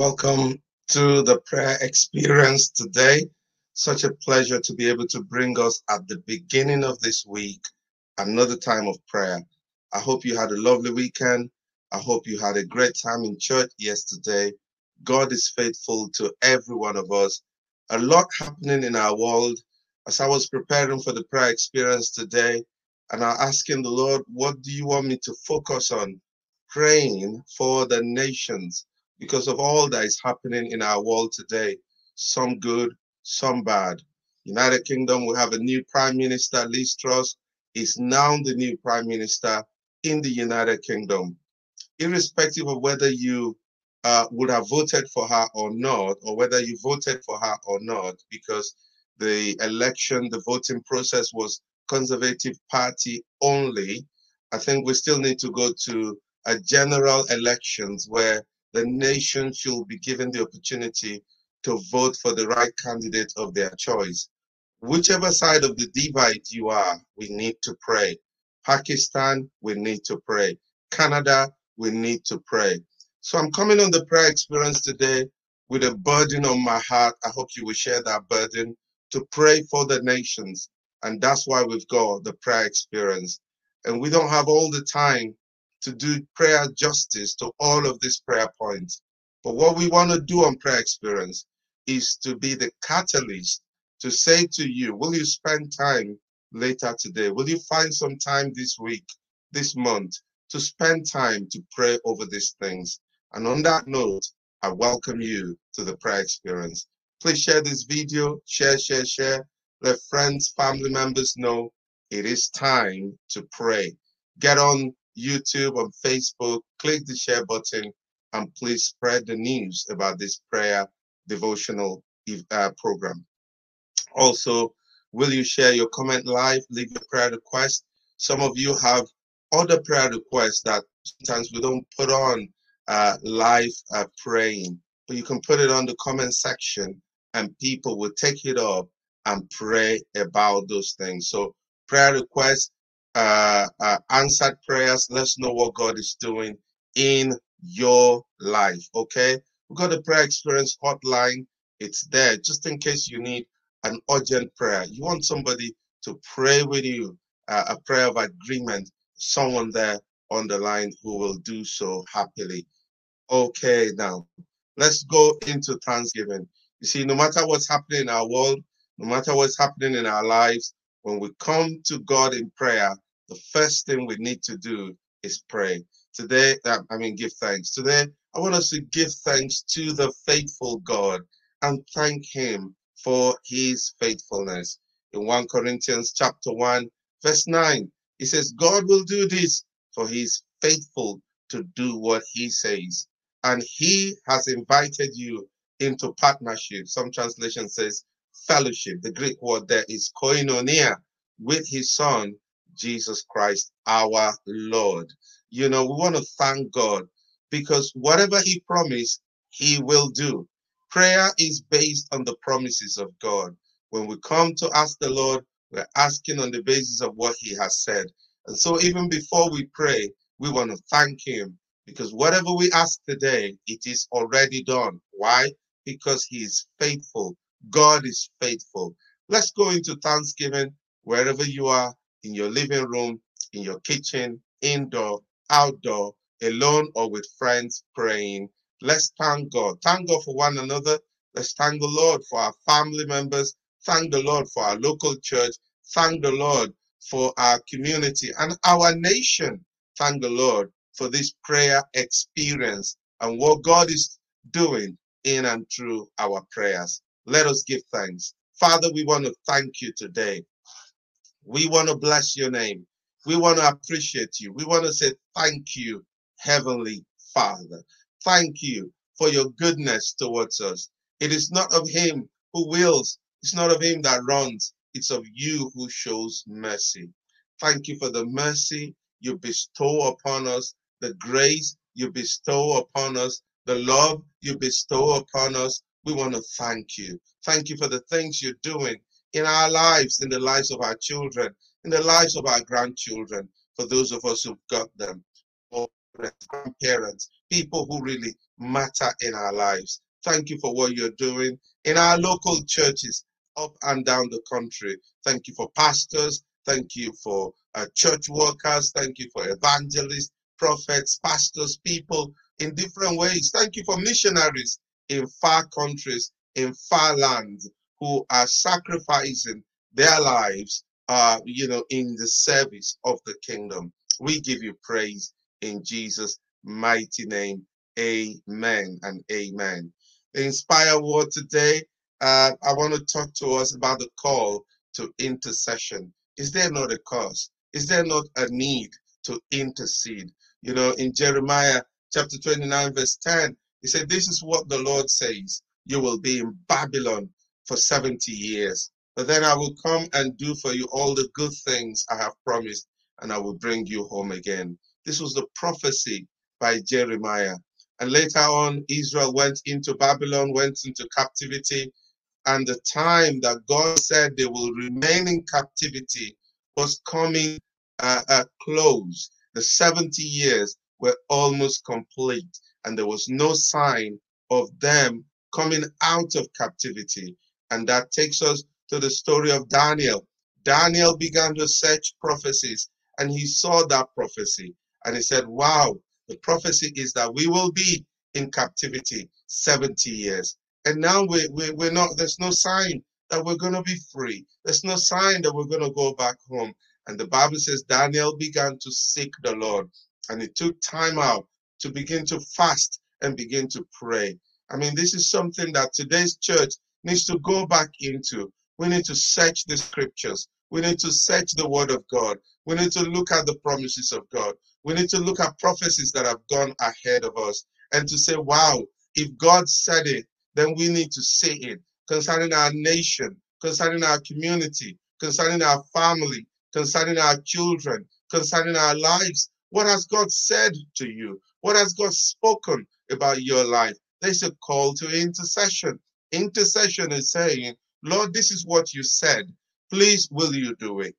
Welcome to the prayer experience today. Such a pleasure to be able to bring us at the beginning of this week another time of prayer. I hope you had a lovely weekend. I hope you had a great time in church yesterday. God is faithful to every one of us. A lot happening in our world. As I was preparing for the prayer experience today, and I'm asking the Lord, what do you want me to focus on? Praying for the nations because of all that is happening in our world today. Some good, some bad. United Kingdom will have a new Prime Minister, Liz Truss is now the new Prime Minister in the United Kingdom. Irrespective of whether you uh, would have voted for her or not, or whether you voted for her or not, because the election, the voting process was Conservative Party only. I think we still need to go to a general elections where the nation should be given the opportunity to vote for the right candidate of their choice. Whichever side of the divide you are, we need to pray. Pakistan, we need to pray. Canada, we need to pray. So I'm coming on the prayer experience today with a burden on my heart. I hope you will share that burden to pray for the nations. And that's why we've got the prayer experience. And we don't have all the time to do prayer justice to all of these prayer points. But what we want to do on prayer experience is to be the catalyst to say to you, will you spend time later today? Will you find some time this week, this month, to spend time to pray over these things? And on that note, I welcome you to the prayer experience. Please share this video, share, share, share. Let friends, family members know it is time to pray. Get on YouTube, on Facebook. Click the share button and please spread the news about this prayer devotional uh, program. Also, will you share your comment live? Leave your prayer request. Some of you have other prayer requests that sometimes we don't put on uh, live uh, praying, but you can put it on the comment section and people will take it up and pray about those things. So, prayer requests, uh, uh, answered prayers. Let's know what God is doing in your life. Okay, we've got a prayer experience hotline. It's there just in case you need an urgent prayer. You want somebody to pray with you, uh, a prayer of agreement. Someone there on the line who will do so happily. Okay, now let's go into Thanksgiving. You see, no matter what's happening in our world, no matter what's happening in our lives, when we come to God in prayer, the first thing we need to do is pray. Today, um, I mean, give thanks. Today, I want us to give thanks to the faithful God and thank Him for His faithfulness. In 1 Corinthians chapter 1, verse 9, He says, God will do this, for He is faithful to do what He says. And He has invited you into partnership. Some translation says fellowship. The Greek word there is koinonia with his son, Jesus Christ, our Lord. You know, we want to thank God because whatever he promised, he will do. Prayer is based on the promises of God. When we come to ask the Lord, we're asking on the basis of what he has said. And so even before we pray, we want to thank him because whatever we ask today, it is already done. Why? Because he is faithful God is faithful. Let's go into Thanksgiving wherever you are in your living room, in your kitchen, indoor, outdoor, alone or with friends praying. Let's thank God. Thank God for one another. Let's thank the Lord for our family members. Thank the Lord for our local church. Thank the Lord for our community and our nation. Thank the Lord for this prayer experience and what God is doing in and through our prayers. Let us give thanks. Father, we want to thank you today. We want to bless your name. We want to appreciate you. We want to say thank you, Heavenly Father. Thank you for your goodness towards us. It is not of him who wills, it's not of him that runs, it's of you who shows mercy. Thank you for the mercy you bestow upon us, the grace you bestow upon us, the love you bestow upon us, we want to thank you. Thank you for the things you're doing in our lives, in the lives of our children, in the lives of our grandchildren, for those of us who've got them. Oh, grandparents, people who really matter in our lives. Thank you for what you're doing in our local churches up and down the country. Thank you for pastors. Thank you for uh, church workers. Thank you for evangelists, prophets, pastors, people in different ways. Thank you for missionaries in far countries, in far lands who are sacrificing their lives, uh, you know, in the service of the kingdom. We give you praise in Jesus' mighty name. Amen and amen. The Inspire Word today, uh, I want to talk to us about the call to intercession. Is there not a cause? Is there not a need to intercede? You know, in Jeremiah chapter 29, verse 10, he said, This is what the Lord says You will be in Babylon for 70 years. But then I will come and do for you all the good things I have promised, and I will bring you home again. This was the prophecy by Jeremiah. And later on, Israel went into Babylon, went into captivity. And the time that God said they will remain in captivity was coming uh, uh, close. The 70 years were almost complete, and there was no sign of them coming out of captivity. And that takes us to the story of Daniel. Daniel began to search prophecies, and he saw that prophecy. And he said, Wow, the prophecy is that we will be in captivity 70 years. And now we, we, we're not, there's no sign that we're going to be free. There's no sign that we're going to go back home. And the Bible says Daniel began to seek the Lord and he took time out to begin to fast and begin to pray. I mean, this is something that today's church needs to go back into. We need to search the scriptures. We need to search the word of God. We need to look at the promises of God. We need to look at prophecies that have gone ahead of us and to say, wow, if God said it, then we need to say it concerning our nation, concerning our community, concerning our family, concerning our children, concerning our lives. What has God said to you? What has God spoken about your life? There's a call to intercession. Intercession is saying, Lord, this is what you said. Please, will you do it?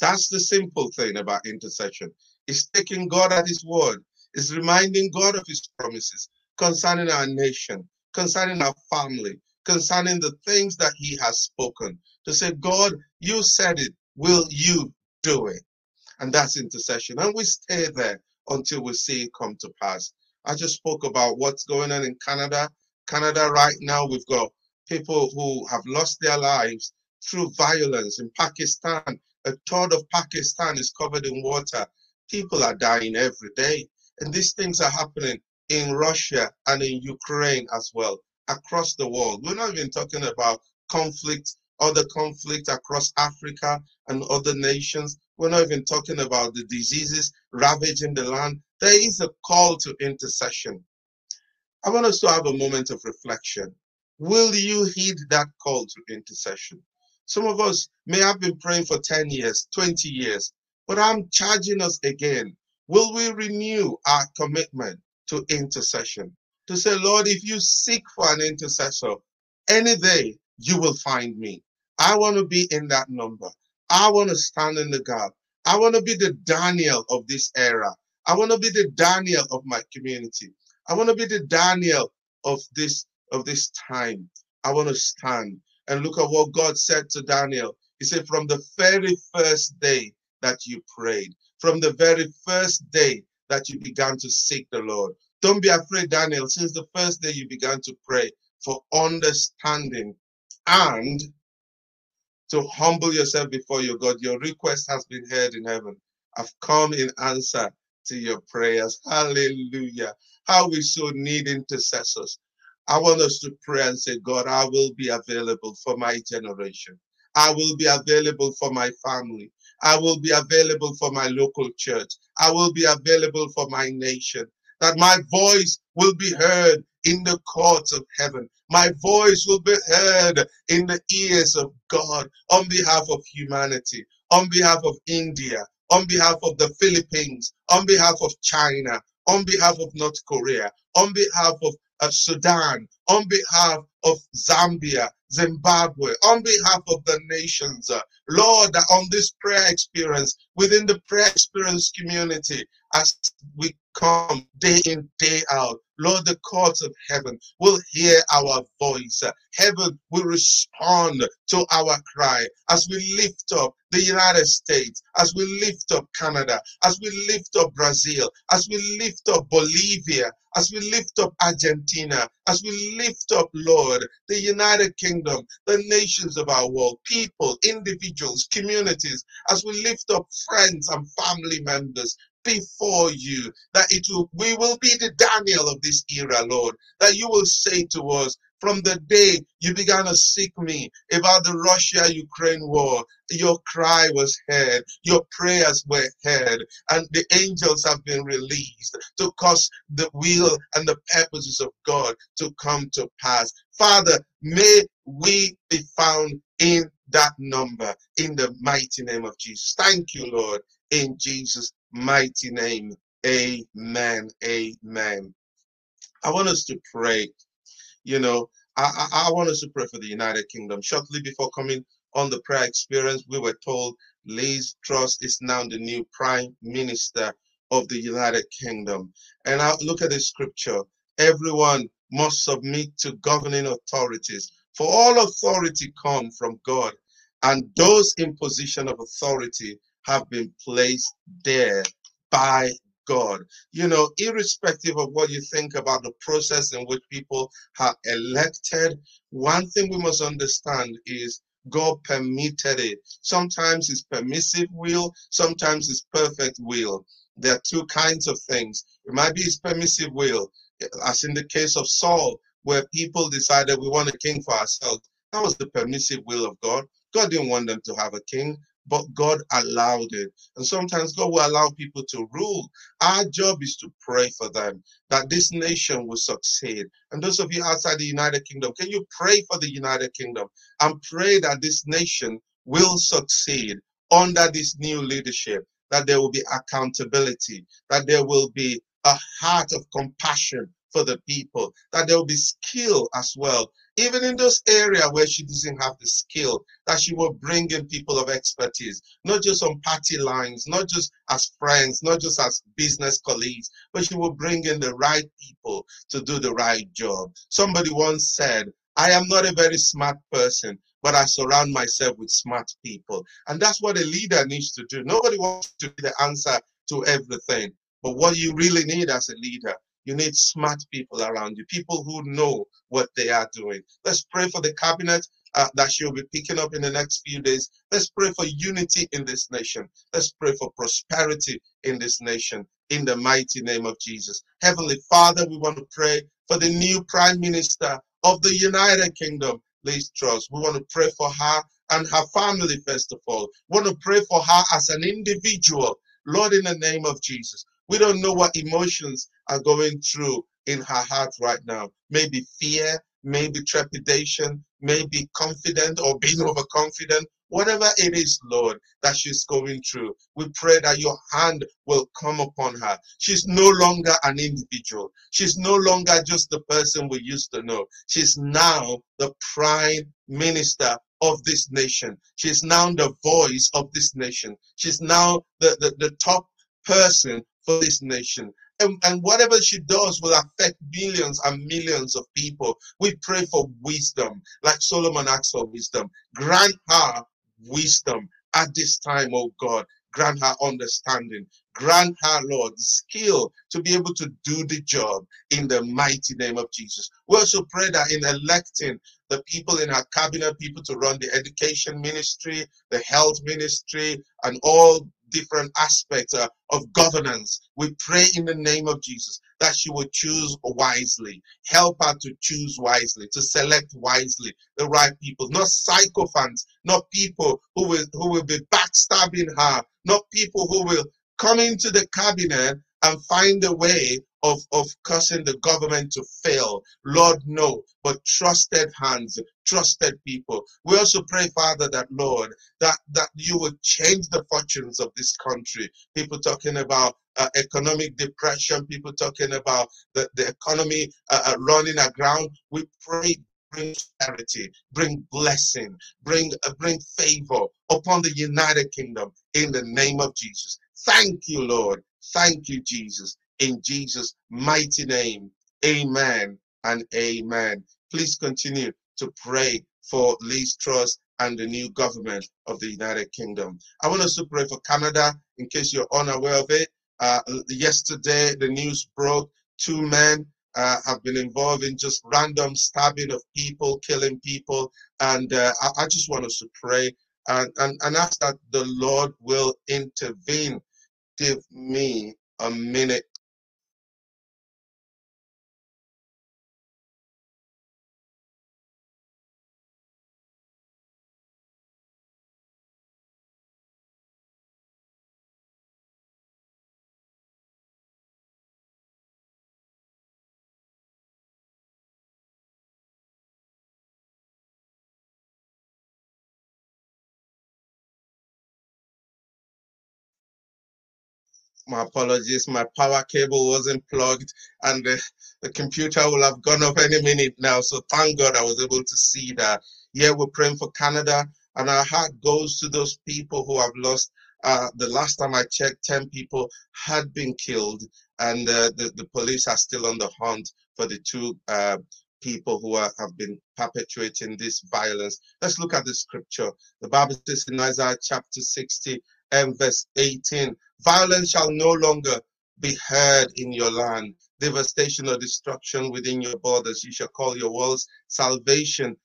That's the simple thing about intercession. It's taking God at His word, it's reminding God of His promises concerning our nation, concerning our family, concerning the things that He has spoken. To say, God, you said it. Will you do it? And that's intercession. And we stay there until we see it come to pass. I just spoke about what's going on in Canada. Canada, right now, we've got people who have lost their lives through violence. In Pakistan, a third of Pakistan is covered in water. People are dying every day. And these things are happening in Russia and in Ukraine as well, across the world. We're not even talking about conflict, other conflict across Africa and other nations. We're not even talking about the diseases ravaging the land. There is a call to intercession. I want us to have a moment of reflection. Will you heed that call to intercession? Some of us may have been praying for 10 years, 20 years, but I'm charging us again. Will we renew our commitment to intercession? To say, Lord, if you seek for an intercessor any day, you will find me. I want to be in that number. I want to stand in the gap. I want to be the Daniel of this era. I want to be the Daniel of my community. I want to be the Daniel of this of this time. I want to stand and look at what God said to Daniel. He said, From the very first day that you prayed, from the very first day that you began to seek the Lord. Don't be afraid, Daniel, since the first day you began to pray for understanding and to humble yourself before your God. Your request has been heard in heaven. I've come in answer to your prayers. Hallelujah. How we so need intercessors. I want us to pray and say, God, I will be available for my generation. I will be available for my family. I will be available for my local church. I will be available for my nation. That my voice will be heard in the courts of heaven. My voice will be heard in the ears of God on behalf of humanity, on behalf of India, on behalf of the Philippines, on behalf of China, on behalf of North Korea, on behalf of uh, Sudan, on behalf of Zambia, Zimbabwe, on behalf of the nations. Uh, Lord, on this prayer experience, within the prayer experience community, as we come day in, day out. Lord, the courts of heaven will hear our voice. Heaven will respond to our cry as we lift up the United States, as we lift up Canada, as we lift up Brazil, as we lift up Bolivia, as we lift up Argentina, as we lift up, Lord, the United Kingdom, the nations of our world, people, individuals, communities, as we lift up friends and family members, before you that it will we will be the Daniel of this era, Lord, that you will say to us from the day you began to seek me about the Russia Ukraine war, your cry was heard, your prayers were heard, and the angels have been released to cause the will and the purposes of God to come to pass. Father, may we be found in that number in the mighty name of Jesus. Thank you, Lord, in Jesus' mighty name. Amen. Amen. I want us to pray. You know, I, I, I, want us to pray for the United Kingdom. Shortly before coming on the prayer experience, we were told Liz Truss is now the new Prime Minister of the United Kingdom. And I look at the scripture. Everyone must submit to governing authorities. For all authority come from God, and those in position of authority have been placed there by God. You know, irrespective of what you think about the process in which people are elected, one thing we must understand is God permitted it. Sometimes it's permissive will, sometimes it's perfect will. There are two kinds of things. It might be his permissive will, as in the case of Saul, where people decided we want a king for ourselves. That was the permissive will of God. God didn't want them to have a king but God allowed it. And sometimes God will allow people to rule. Our job is to pray for them that this nation will succeed. And those of you outside the United Kingdom, can you pray for the United Kingdom and pray that this nation will succeed under this new leadership? That there will be accountability, that there will be a heart of compassion for the people, that there will be skill as well, even in those areas where she doesn't have the skill, that she will bring in people of expertise, not just on party lines, not just as friends, not just as business colleagues, but she will bring in the right people to do the right job. Somebody once said, I am not a very smart person, but I surround myself with smart people. And that's what a leader needs to do. Nobody wants to be the answer to everything. But what you really need as a leader you need smart people around you, people who know what they are doing. Let's pray for the cabinet uh, that she'll be picking up in the next few days. Let's pray for unity in this nation. Let's pray for prosperity in this nation in the mighty name of Jesus. Heavenly Father, we want to pray for the new Prime Minister of the United Kingdom, Liz Truss. We want to pray for her and her family, first of all. We want to pray for her as an individual. Lord, in the name of Jesus, we don't know what emotions are going through in her heart right now. Maybe fear, maybe trepidation, maybe confident or being overconfident. Whatever it is, Lord, that she's going through, we pray that your hand will come upon her. She's no longer an individual. She's no longer just the person we used to know. She's now the prime minister of this nation. She's now the voice of this nation. She's now the, the, the top person for this nation. And, and, whatever she does will affect millions and millions of people. We pray for wisdom, like Solomon asked for wisdom. Grant her wisdom at this time, oh God. Grant her understanding. Grant her, Lord, skill to be able to do the job in the mighty name of Jesus. We also pray that in electing the people in our cabinet, people to run the education ministry, the health ministry, and all different aspects uh, of governance. We pray in the name of Jesus that she will choose wisely. Help her to choose wisely, to select wisely the right people, not sycophants, not people who will who will be backstabbing her, not people who will come into the cabinet and find a way of, of causing the government to fail. Lord, no, but trusted hands, trusted people. We also pray, Father, that Lord, that, that you would change the fortunes of this country. People talking about uh, economic depression, people talking about the, the economy uh, uh running aground. We pray bring charity, bring blessing, bring uh, bring favor upon the United Kingdom in the name of Jesus. Thank you, Lord. Thank you, Jesus. In Jesus' mighty name, amen and amen. Please continue to pray for Liz Truss and the new government of the United Kingdom. I want us to pray for Canada in case you're unaware of it. Uh, yesterday, the news broke two men uh, have been involved in just random stabbing of people, killing people. And uh, I, I, just want us to pray and, and, and ask that the Lord will intervene. Give me a minute my apologies my power cable wasn't plugged and the, the computer will have gone off any minute now so thank god i was able to see that. Yeah we're praying for canada and our heart goes to those people who have lost uh, the last time i checked 10 people had been killed and uh, the, the police are still on the hunt for the two uh, people who are, have been perpetuating this violence. Let's look at the scripture. The bible says in isaiah chapter 60 and verse 18 Violence shall no longer be heard in your land. Devastation or destruction within your borders. You shall call your walls salvation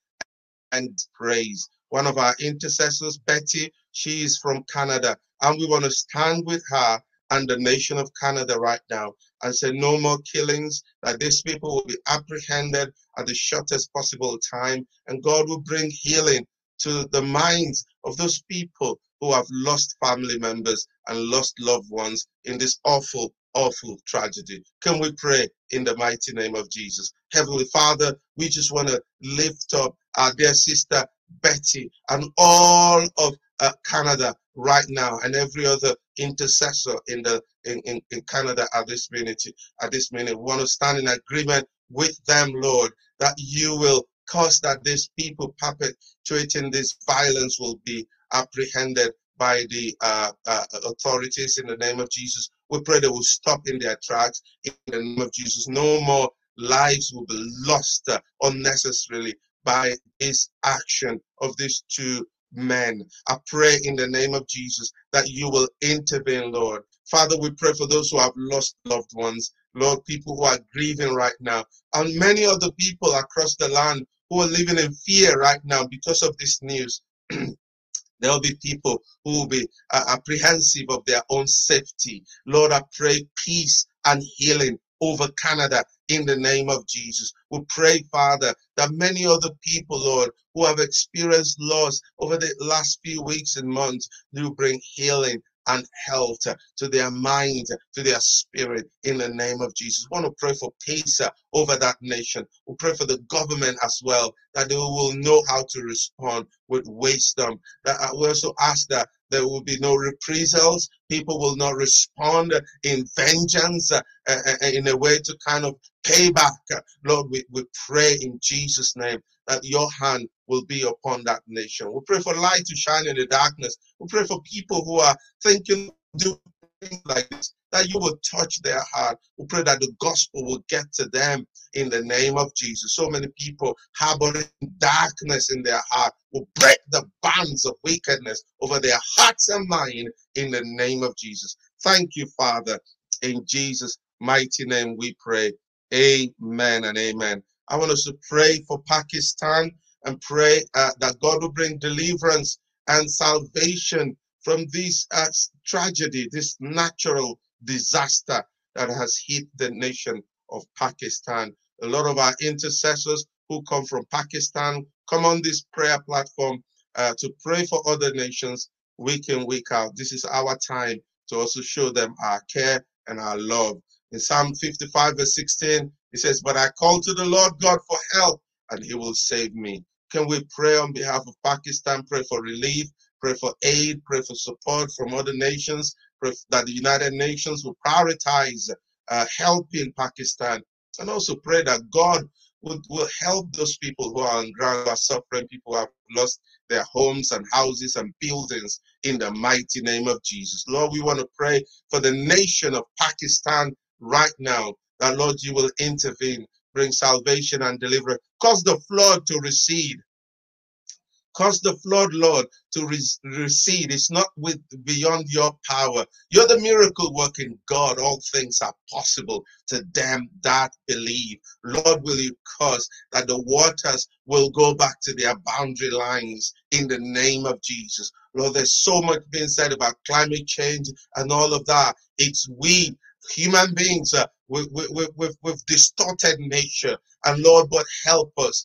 and praise. One of our intercessors, Betty, she is from Canada, and we want to stand with her and the nation of Canada right now and say no more killings, that these people will be apprehended at the shortest possible time, and God will bring healing to the minds of those people who have lost family members and lost loved ones in this awful, awful tragedy. Can we pray in the mighty name of Jesus? Heavenly Father, we just want to lift up our dear sister Betty and all of uh, Canada right now and every other intercessor in the in, in, in Canada at this minute at this minute. We want to stand in agreement with them, Lord, that you will cause that these people perpetuating this violence will be apprehended by the uh, uh, authorities in the name of Jesus. We pray they will stop in their tracks in the name of Jesus. No more lives will be lost uh, unnecessarily by this action of these two men. I pray in the name of Jesus that you will intervene, Lord. Father, we pray for those who have lost loved ones, Lord, people who are grieving right now, and many other people across the land who are living in fear right now because of this news. There will be people who will be uh, apprehensive of their own safety. Lord, I pray peace and healing over Canada in the name of Jesus. We pray, Father, that many other people, Lord, who have experienced loss over the last few weeks and months, you bring healing and health to their mind, to their spirit in the name of Jesus. We want to pray for peace over that nation. We pray for the government as well, that they will know how to respond with wisdom. That uh, we also ask that there will be no reprisals. People will not respond in vengeance uh, uh, uh in a way to kind of pay back. Lord, we, we pray in Jesus' name that your hand will be upon that nation. We pray for light to shine in the darkness. We pray for people who are thinking, do things like this, that you will touch their heart. We pray that the gospel will get to them in the name of Jesus. So many people harboring darkness in their heart will break the bands of wickedness over their hearts and mind in the name of Jesus. Thank you, Father. In Jesus' mighty name we pray. Amen and amen. I want us to pray for Pakistan and pray uh, that God will bring deliverance and salvation from this uh, tragedy, this natural disaster that has hit the nation of Pakistan. A lot of our intercessors who come from Pakistan come on this prayer platform uh, to pray for other nations week in, week out. This is our time to also show them our care and our love. In Psalm 55, verse 16, he says, But I call to the Lord God for help, and he will save me. Can we pray on behalf of Pakistan, pray for relief, pray for aid, pray for support from other nations, pray that the United Nations will prioritize uh, helping Pakistan, and also pray that God will, will help those people who are on ground, who are suffering, people who have lost their homes and houses and buildings in the mighty name of Jesus. Lord, we want to pray for the nation of Pakistan right now that, Lord, you will intervene, bring salvation and deliverance, cause the flood to recede Cause the flood, Lord, to re recede. It's not with beyond your power. You're the miracle working God. All things are possible to them that believe. Lord, will you cause that the waters will go back to their boundary lines in the name of Jesus. Lord, there's so much being said about climate change and all of that. It's we human beings uh, with, with, with, with distorted nature. And Lord, but help us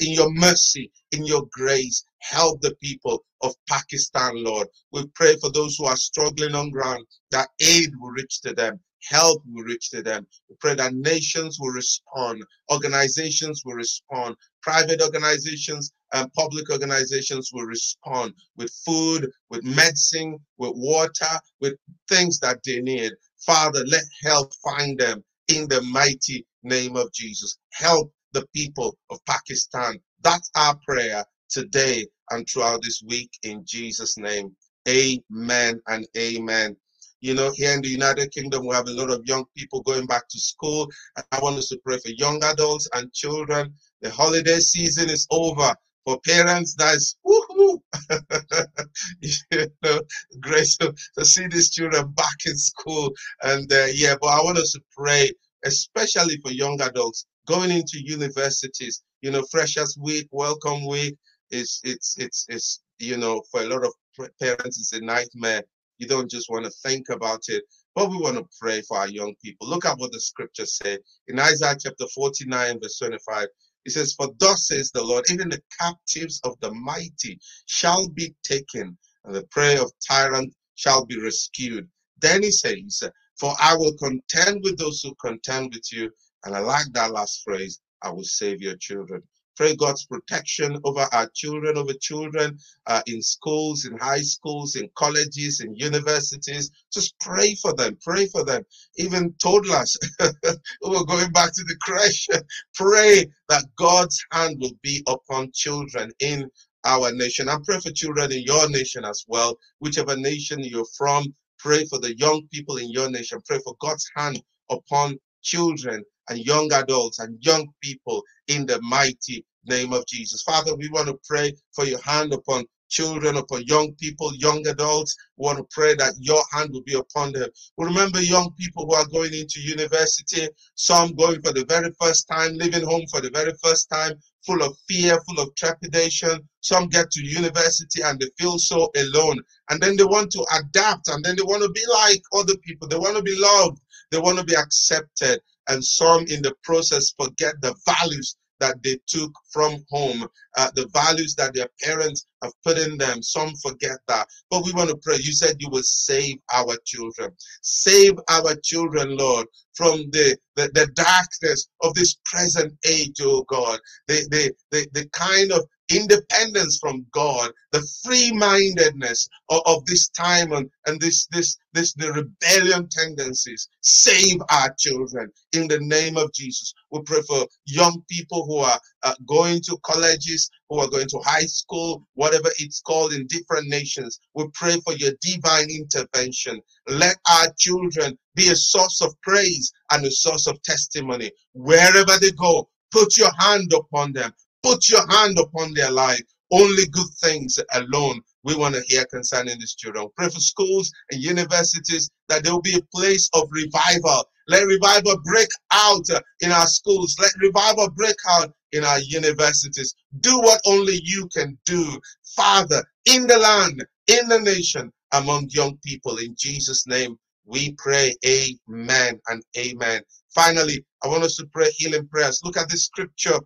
in your mercy, in your grace. Help the people of Pakistan, Lord. We pray for those who are struggling on ground, that aid will reach to them, help will reach to them. We pray that nations will respond, organizations will respond, private organizations and public organizations will respond with food, with medicine, with water, with things that they need. Father, let help find them in the mighty name of Jesus. Help the people of Pakistan. That's our prayer today and throughout this week in Jesus' name. Amen and amen. You know, here in the United Kingdom, we have a lot of young people going back to school. I want us to pray for young adults and children. The holiday season is over. For parents, that's woohoo! you know, great to, to see these children back in school. And uh, yeah, but I want us to pray, especially for young adults going into universities. You know, Freshers Week, Welcome Week, it's it's it's it's you know for a lot of parents it's a nightmare. You don't just want to think about it, but we want to pray for our young people. Look at what the scriptures say in Isaiah chapter 49, verse 25. It says, For thus says the Lord, even the captives of the mighty shall be taken, and the prey of tyrant shall be rescued. Then he says, For I will contend with those who contend with you. And I like that last phrase, I will save your children. Pray God's protection over our children, over children uh, in schools, in high schools, in colleges, in universities. Just pray for them. Pray for them. Even toddlers who are going back to the crash. pray that God's hand will be upon children in our nation. I pray for children in your nation as well, whichever nation you're from. Pray for the young people in your nation. Pray for God's hand upon children and young adults and young people in the mighty name of Jesus. Father, we want to pray for your hand upon children, upon young people, young adults. We want to pray that your hand will be upon them. We remember young people who are going into university, some going for the very first time, living home for the very first time, full of fear, full of trepidation. Some get to university and they feel so alone. And then they want to adapt and then they want to be like other people. They want to be loved. They want to be accepted and some in the process forget the values that they took from home, uh, the values that their parents have put in them. Some forget that. But we want to pray. You said you will save our children. Save our children, Lord, from the, the, the darkness of this present age, oh God. The, the, the, the kind of independence from God, the free-mindedness of, of, this time and, and this this this the rebellion tendencies. Save our children in the name of Jesus. We pray for young people who are uh, going to colleges, who are going to high school, whatever it's called in different nations. We pray for your divine intervention. Let our children be a source of praise and a source of testimony wherever they go. Put your hand upon them Put your hand upon their life. Only good things alone we want to hear concerning these children. Pray for schools and universities that there will be a place of revival. Let revival break out in our schools. Let revival break out in our universities. Do what only you can do, Father, in the land, in the nation, among young people. In Jesus' name, we pray. Amen and amen. Finally, I want us to pray healing prayers. Look at this scripture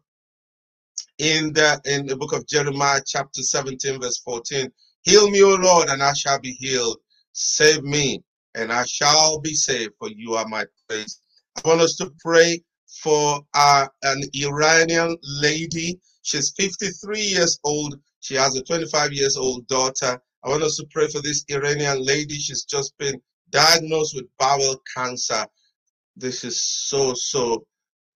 in the in the book of Jeremiah, chapter 17, verse 14. Heal me, O Lord, and I shall be healed. Save me, and I shall be saved, for you are my praise. I want us to pray for uh, an Iranian lady. She's 53 years old. She has a 25 years old daughter. I want us to pray for this Iranian lady. She's just been diagnosed with bowel cancer. This is so, so,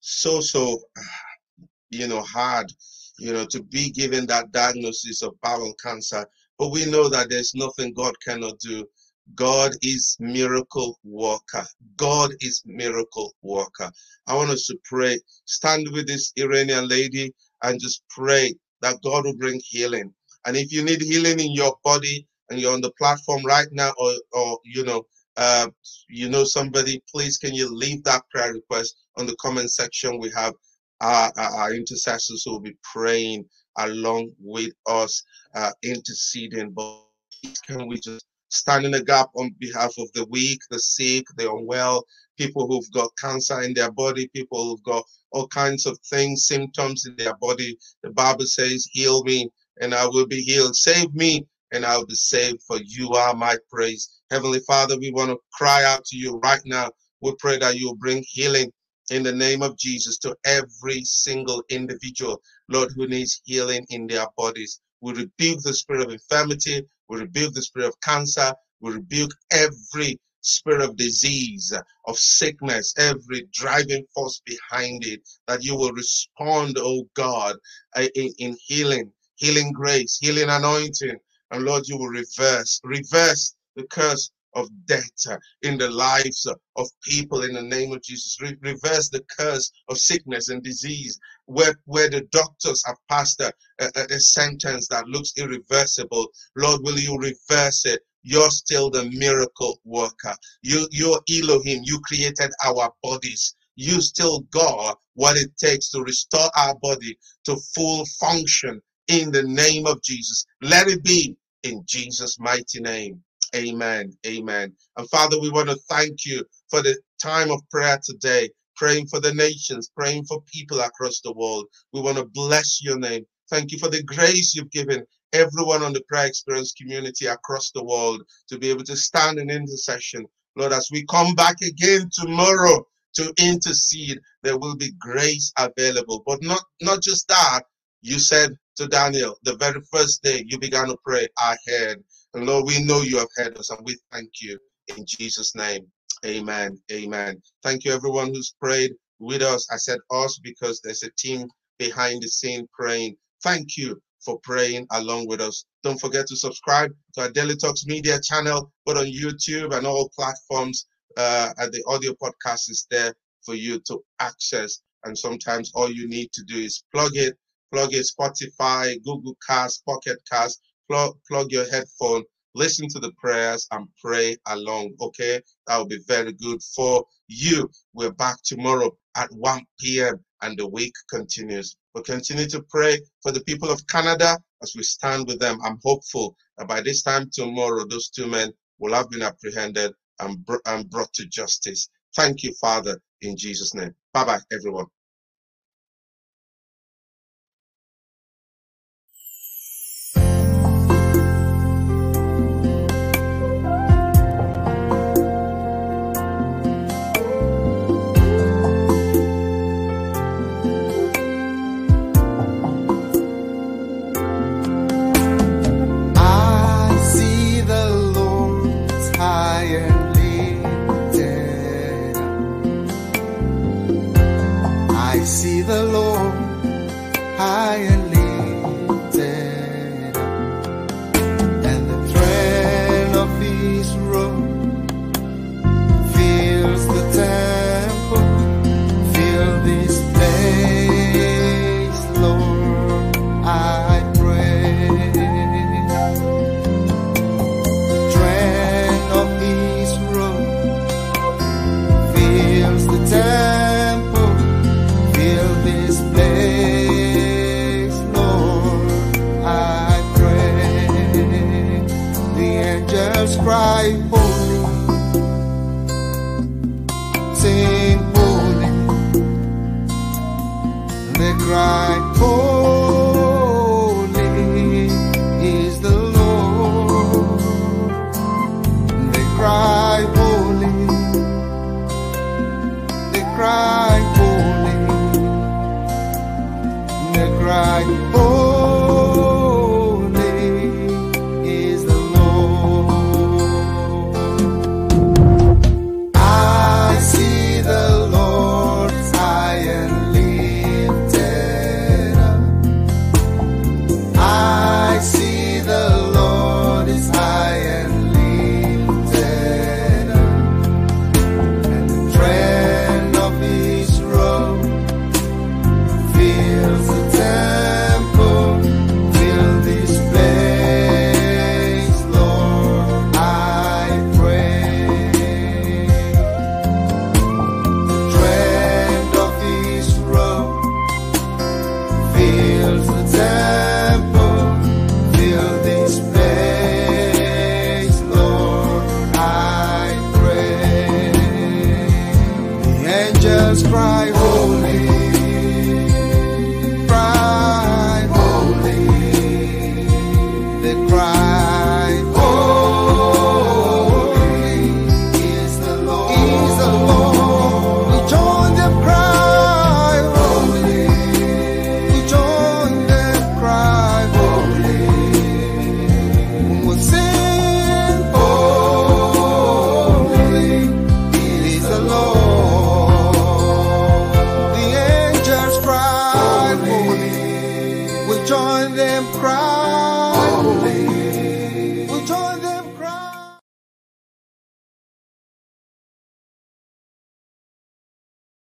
so, so, you know, hard you know, to be given that diagnosis of bowel cancer. but we know that there's nothing God cannot do. God is miracle worker. God is miracle worker. I want us to pray. Stand with this Iranian lady and just pray that God will bring healing. And if you need healing in your body and you're on the platform right now, or, or you know, uh, you know somebody, please can you leave that prayer request on the comment section? We have our, our intercessors who will be praying along with us, uh, interceding. But can we just stand in the gap on behalf of the weak, the sick, the unwell, people who've got cancer in their body, people who've got all kinds of things, symptoms in their body. The Bible says, Heal me and I will be healed. Save me and I'll be saved, for you are my praise. Heavenly Father, we want to cry out to you right now. We pray that you bring healing in the name of Jesus to every single individual, Lord, who needs healing in their bodies. We rebuke the spirit of infirmity. We rebuke the spirit of cancer. We rebuke every spirit of disease, of sickness, every driving force behind it, that you will respond, oh God, uh, in, in healing, healing grace, healing anointing. And Lord, you will reverse, reverse the curse of death uh, in the lives of people in the name of Jesus. Re- reverse the curse of sickness and disease where, where the doctors have passed a, a, a sentence that looks irreversible. Lord, will you reverse it? You're still the miracle worker. You, you're Elohim. You created our bodies. You still got what it takes to restore our body to full function in the name of Jesus. Let it be in Jesus' mighty name. Amen. Amen. And Father, we want to thank you for the time of prayer today, praying for the nations, praying for people across the world. We want to bless your name. Thank you for the grace you've given everyone on the prayer experience community across the world to be able to stand in intercession. Lord, as we come back again tomorrow to intercede, there will be grace available. But not, not just that, you said to Daniel, the very first day you began to pray, I heard. And Lord, we know you have heard us and we thank you in Jesus' name. Amen. Amen. Thank you, everyone who's prayed with us. I said us because there's a team behind the scene praying. Thank you for praying along with us. Don't forget to subscribe to our Daily Talks Media channel, but on YouTube and all platforms. Uh, and the audio podcast is there for you to access. And sometimes all you need to do is plug it, plug it Spotify, Google Cast, Pocket Cast, plug, plug your headphone, listen to the prayers and pray along. Okay, that will be very good for you. We're back tomorrow at 1 p.m. and the week continues. We'll continue to pray for the people of Canada as we stand with them. I'm hopeful that by this time tomorrow, those two men will have been apprehended and, br- and brought to justice. Thank you, Father, in Jesus' name. Bye bye, everyone. cry. Oh,